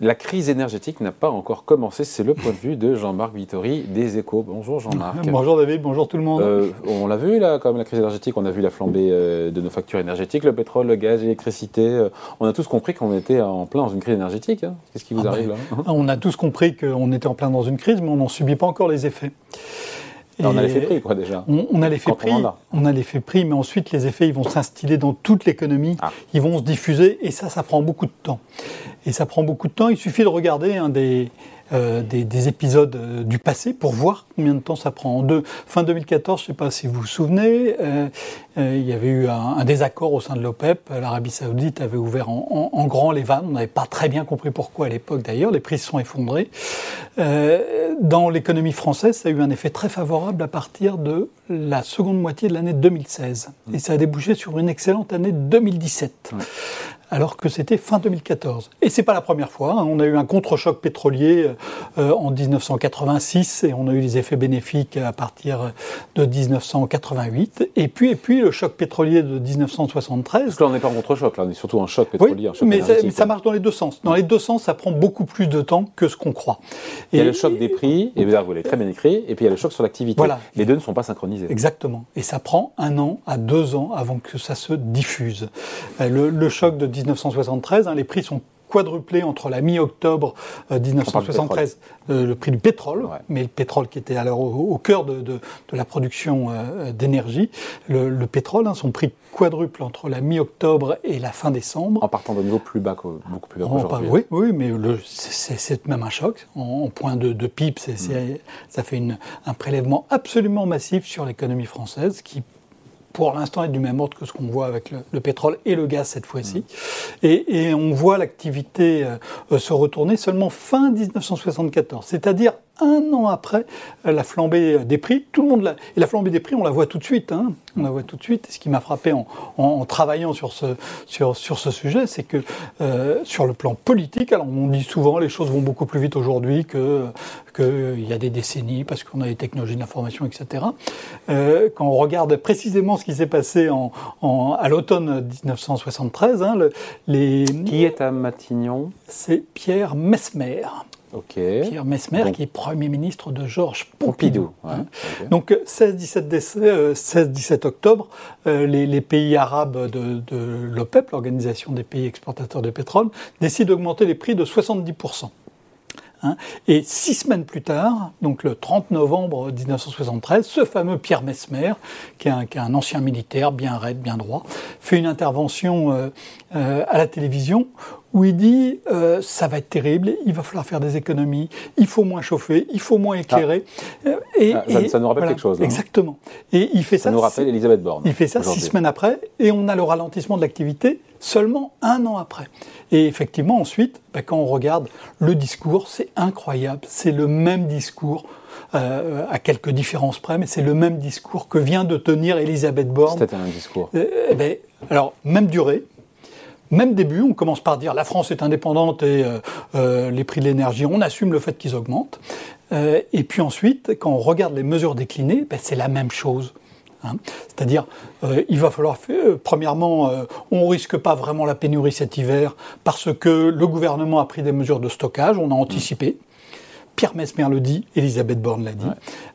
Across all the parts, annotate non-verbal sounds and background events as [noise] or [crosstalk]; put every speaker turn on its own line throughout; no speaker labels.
la crise énergétique n'a pas encore commencé. C'est le point de vue de Jean-Marc Vittori des Échos. Bonjour Jean-Marc.
Bonjour David, bonjour tout le monde. Euh,
on l'a vu là, quand même, la crise énergétique. On a vu la flambée euh, de nos factures énergétiques, le pétrole, le gaz, l'électricité. Euh, on a tous compris qu'on était en plein dans une crise énergétique. Hein. Qu'est-ce qui vous ah arrive ben, là
On a tous compris qu'on était en plein dans une crise, mais on n'en subit pas encore les effets
on a l'effet prix, quoi, déjà.
On, a l'effet prix, on, a l'effet prix, mais ensuite, les effets, ils vont s'instiller dans toute l'économie, ah. ils vont se diffuser, et ça, ça prend beaucoup de temps. Et ça prend beaucoup de temps, il suffit de regarder un des, euh, des, épisodes euh, du passé pour voir combien de temps ça prend. En deux, fin 2014, je ne sais pas si vous vous souvenez, euh, il y avait eu un, désaccord au sein de l'OPEP. L'Arabie Saoudite avait ouvert en, grand les vannes. On n'avait pas très bien compris pourquoi à l'époque d'ailleurs. Les prix se sont effondrés. Dans l'économie française, ça a eu un effet très favorable à partir de la seconde moitié de l'année 2016. Et ça a débouché sur une excellente année 2017 alors que c'était fin 2014. Et c'est pas la première fois. Hein. On a eu un contre-choc pétrolier euh, en 1986 et on a eu des effets bénéfiques à partir de 1988. Et puis, et puis le choc pétrolier de 1973.
Parce que là, on n'est pas en contre-choc, là, on est surtout en choc pétrolier.
mais, ça, marche dans les deux sens. Dans les deux sens, ça prend beaucoup plus de temps que ce qu'on croit.
il y a le choc des prix, et vous l'avez très bien écrit, et puis il y a le choc sur l'activité. Voilà. Les deux ne sont pas synchronisés.
Exactement. Et ça prend un an à deux ans avant que ça se diffuse. Euh, le, choc de 1973. Hein, les prix sont quadruplés entre la mi-octobre 1973, euh, euh, le prix du pétrole, mais le pétrole qui était alors au, cœur de, la production euh, d'énergie. Le, pétrole, hein, son prix quadruple entre la mi-octobre et la fin décembre.
En partant de niveau plus bas, beaucoup plus bas qu'aujourd'hui.
Oui, oui, mais c'est même un choc. En, point de, PIB, mm. ça fait un prélèvement absolument massif sur l'économie française qui pour l'instant est du même ordre que ce qu'on voit avec le, pétrole et le gaz cette fois-ci. Et, on voit l'activité euh, se retourner seulement fin 1974, c'est-à-dire un an après euh, la flambée des prix. Tout le monde la, et la flambée des prix, on la voit tout de suite. Hein. On la voit tout de suite. ce qui m'a frappé en, travaillant sur ce, sur, sur ce sujet, c'est que euh, sur le plan politique, alors on dit souvent les choses vont beaucoup plus vite aujourd'hui que qu'il y a des décennies parce qu'on a les technologies de l'information, etc. Euh, quand on regarde précisément ce qui s'est passé en, à l'automne 1973, hein, les...
Qui est à Matignon?
C'est Pierre Mesmer. Pierre Mesmer, qui est Premier ministre de Georges Pompidou. Hein. Donc 16-17 euh, octobre, euh, les, pays arabes de, l'OPEP, l'Organisation des pays exportateurs de pétrole, décident d'augmenter les prix de 70%. Hein. Et six semaines plus tard, donc le 30 novembre 1973, ce fameux Pierre Mesmer, qui est un, ancien militaire bien raide, bien droit, fait une intervention euh, à la télévision où il dit euh, ça va être terrible, il va falloir faire des économies, il faut moins chauffer, il faut moins éclairer.
Ah. Euh, et, ah, ça, nous rappelle quelque chose.
Exactement. Et il fait ça.
Ça nous rappelle Elisabeth Borne.
Il fait ça six semaines après, et on a le ralentissement de l'activité seulement un an après. Et effectivement, ensuite, bah, quand on regarde le discours, c'est incroyable. C'est le même discours. Euh, à quelques différences près, mais c'est le même discours que vient de tenir Elisabeth Borne.
C'était un discours.
Eh ben, alors, même durée, même début, on commence par dire la France est indépendante et euh, euh, les prix de l'énergie, on assume le fait qu'ils augmentent. Euh, et puis ensuite, quand on regarde les mesures déclinées, ben, c'est la même chose. Hein. C'est-à-dire, il va falloir, premièrement, on risque pas vraiment la pénurie cet hiver parce que le gouvernement a pris des mesures de stockage, on a anticipé. Pierre Mesmer le dit, Elisabeth Borne l'a dit.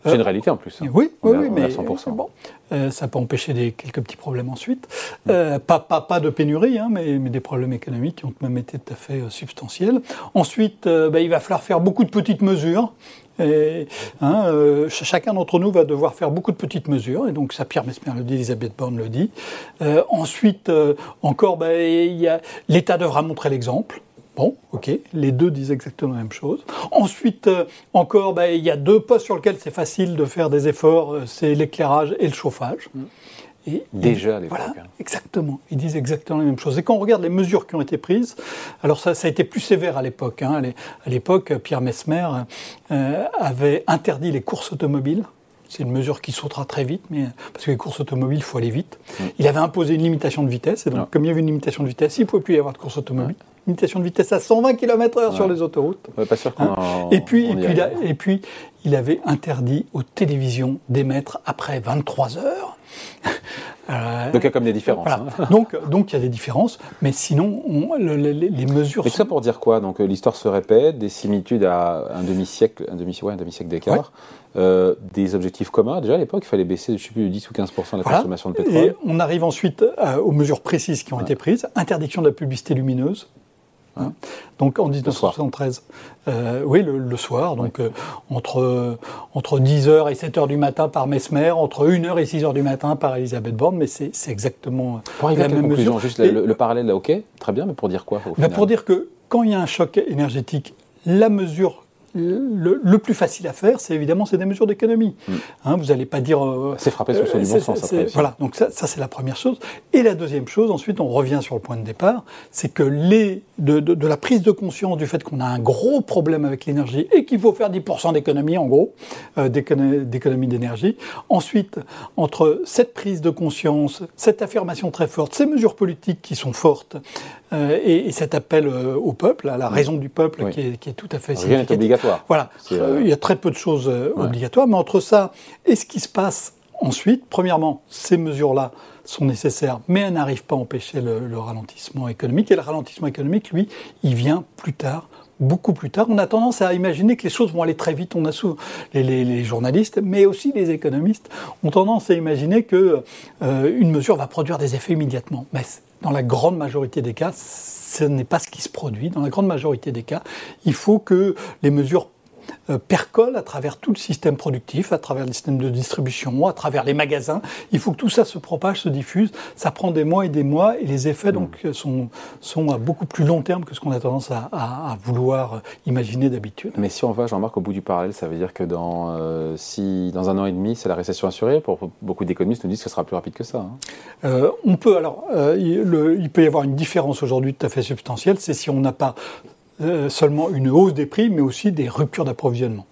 C'est une réalité en plus. Hein.
Oui, oui, oui, mais 100%. Bon, euh, ça peut empêcher des, quelques petits problèmes ensuite. Euh, pas, pas, pas, de pénurie, hein, mais, mais, des problèmes économiques qui ont même été tout à fait euh, substantiels. Ensuite, bah, il va falloir faire beaucoup de petites mesures. Et, hein, chacun d'entre nous va devoir faire beaucoup de petites mesures, et donc ça Pierre Mesmer le dit, Elisabeth Borne le dit. ensuite, encore, bah, l'État devra montrer l'exemple. Bon, ok, les deux disent exactement la même chose. Ensuite, euh, encore, bah, il y a deux postes sur lesquels c'est facile de faire des efforts, euh, c'est l'éclairage et le chauffage.
Mm. Et, Déjà à l'époque. Voilà,
hein. exactement. Ils disent exactement la même chose. Et quand on regarde les mesures qui ont été prises, alors ça, ça a été plus sévère à l'époque. Hein. À l'époque, Pierre Mesmer euh, avait interdit les courses automobiles. C'est une mesure qui sautera très vite, mais parce que les courses automobiles, il faut aller vite. Mm. Il avait imposé une limitation de vitesse, et donc, comme il y avait une limitation de vitesse, il ne pouvait plus y avoir de course automobile limitation de vitesse à 120 km/h sur les autoroutes.
pas sûr qu'on
hein et, puis, et, puis, et puis, il avait interdit aux télévisions d'émettre après 23 heures. [laughs]
donc il y a comme des différences. Hein.
donc, donc il y a des différences, mais sinon, les, mesures.
Tout ça pour dire quoi? Donc l'histoire se répète, des similitudes à un demi-siècle, un demi-siècle demi d'écart. Euh, des objectifs communs. Déjà à l'époque, il fallait baisser, je sais plus, de 10 ou 15 de la consommation de pétrole. Et
on arrive ensuite aux mesures précises qui ont été prises. Interdiction de la publicité lumineuse. Hein. donc en 1973, euh, oui, le, soir, donc euh, entre, entre 10h et 7h du matin par Mesmer, entre 1h et 6h du matin par Elisabeth Borne, mais c'est exactement
pour la même conclusion, Juste le, parallèle, là, ok, très bien, mais pour dire quoi
bah, Pour dire que quand il y a un choc énergétique, la mesure le, plus facile à faire, c'est évidemment c'est des mesures d'économie. Mm. Hein, vous n'allez pas dire.
Euh, c'est frapper sur le bon sens. Après
voilà, donc ça, ça c'est la première chose. Et la deuxième chose, ensuite, on revient sur le point de départ, c'est que les de, de, la prise de conscience du fait qu'on a un gros problème avec l'énergie et qu'il faut faire 10% d'économie, en gros, euh, d'économie d'énergie. Ensuite, entre cette prise de conscience, cette affirmation très forte, ces mesures politiques qui sont fortes, euh, et, cet appel euh, au peuple, à la raison du peuple, qui, est, qui, est, tout à fait
Rien n'est obligatoire.
Voilà, il y a très peu de choses obligatoires, mais entre ça et ce qui se passe ensuite, premièrement, ces mesures-là sont nécessaires, mais elles n'arrivent pas à empêcher le, ralentissement économique. Et le ralentissement économique, lui, il vient plus tard beaucoup plus tard. On a tendance à imaginer que les choses vont aller très vite. On a souvent, les, journalistes, mais aussi les économistes, ont tendance à imaginer que euh, une mesure va produire des effets immédiatement. Mais dans la grande majorité des cas, ce n'est pas ce qui se produit. Dans la grande majorité des cas, il faut que les mesures percole à travers tout le système productif, à travers le système de distribution, à travers les magasins. Il faut que tout ça se propage, se diffuse. Ça prend des mois et des mois et les effets donc hmm. sont, sont à beaucoup plus long terme que ce qu'on a tendance à, vouloir imaginer d'habitude.
Mais si on va, Jean-Marc, au bout du parallèle, ça veut dire que dans, euh, si, dans un an et demi, c'est la récession assurée. Pour beaucoup d'économistes nous disent que ce sera plus rapide que ça. Hein.
Euh, on peut alors, il peut y avoir une différence aujourd'hui tout à fait substantielle, c'est si on n'a pas euh, seulement une hausse des prix, mais aussi des ruptures d'approvisionnement.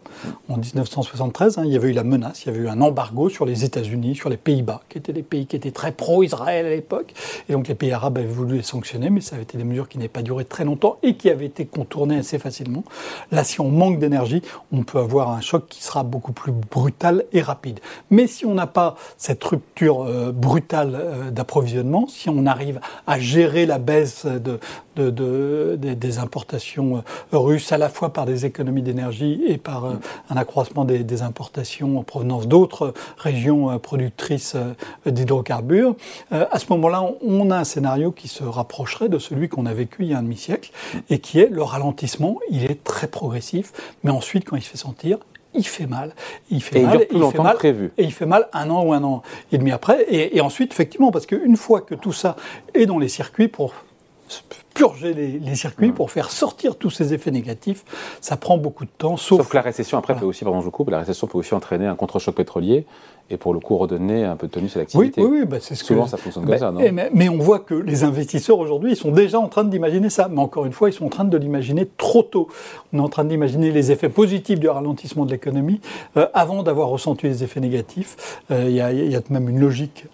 En 1973, hein, il y avait eu la menace, il y avait eu un embargo sur les États-Unis, sur les Pays-Bas, qui étaient des pays qui étaient très pro-Israël à l'époque. Et donc les pays arabes avaient voulu les sanctionner, mais ça avait été des mesures qui n'avaient pas duré très longtemps et qui avaient été contournées assez facilement. Là, si on manque d'énergie, on peut avoir un choc qui sera beaucoup plus brutal et rapide. Mais si on n'a pas cette rupture euh, brutale euh, d'approvisionnement, si on arrive à gérer la baisse de, des importations euh, russes, à la fois par des économies d'énergie et par un accroissement des, importations en provenance d'autres régions euh, productrices euh, d'hydrocarbures. Euh, à ce moment-là, on a un scénario qui se rapprocherait de celui qu'on a vécu il y a un demi-siècle et qui est le ralentissement. Il est très progressif, mais ensuite, quand il se fait sentir, il fait mal.
Il fait et mal. Il dure plus longtemps que prévu.
Et il fait mal un an ou un an et demi après. Et, et ensuite, effectivement, parce qu'une fois que tout ça est dans les circuits pour purger les, circuits, pour faire sortir tous ces effets négatifs, ça prend beaucoup de temps. Sauf,
que la récession, après, peut aussi, pardon, je coupe, la récession peut aussi entraîner un contre-choc pétrolier et pour le coup redonner un peu de tenue à l'activité.
Oui, oui, bah c'est
ce Souvent, ça fonctionne comme ça, non
mais, on voit que les investisseurs aujourd'hui, ils sont déjà en train d'imaginer ça. Mais encore une fois, ils sont en train de l'imaginer trop tôt. On est en train d'imaginer les effets positifs du ralentissement de l'économie euh, avant d'avoir ressenti les effets négatifs. Euh, il y, a même une logique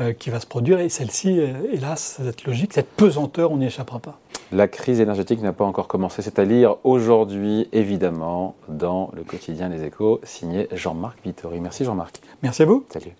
euh, qui va se produire et celle-ci, hélas, cette logique, cette pesanteur, on n'y échappera pas.
La crise énergétique n'a pas encore commencé. C'est à lire aujourd'hui, évidemment, dans le quotidien Les Échos, signé Jean-Marc Vittori. Merci Jean-Marc.
Merci à vous.
Salut.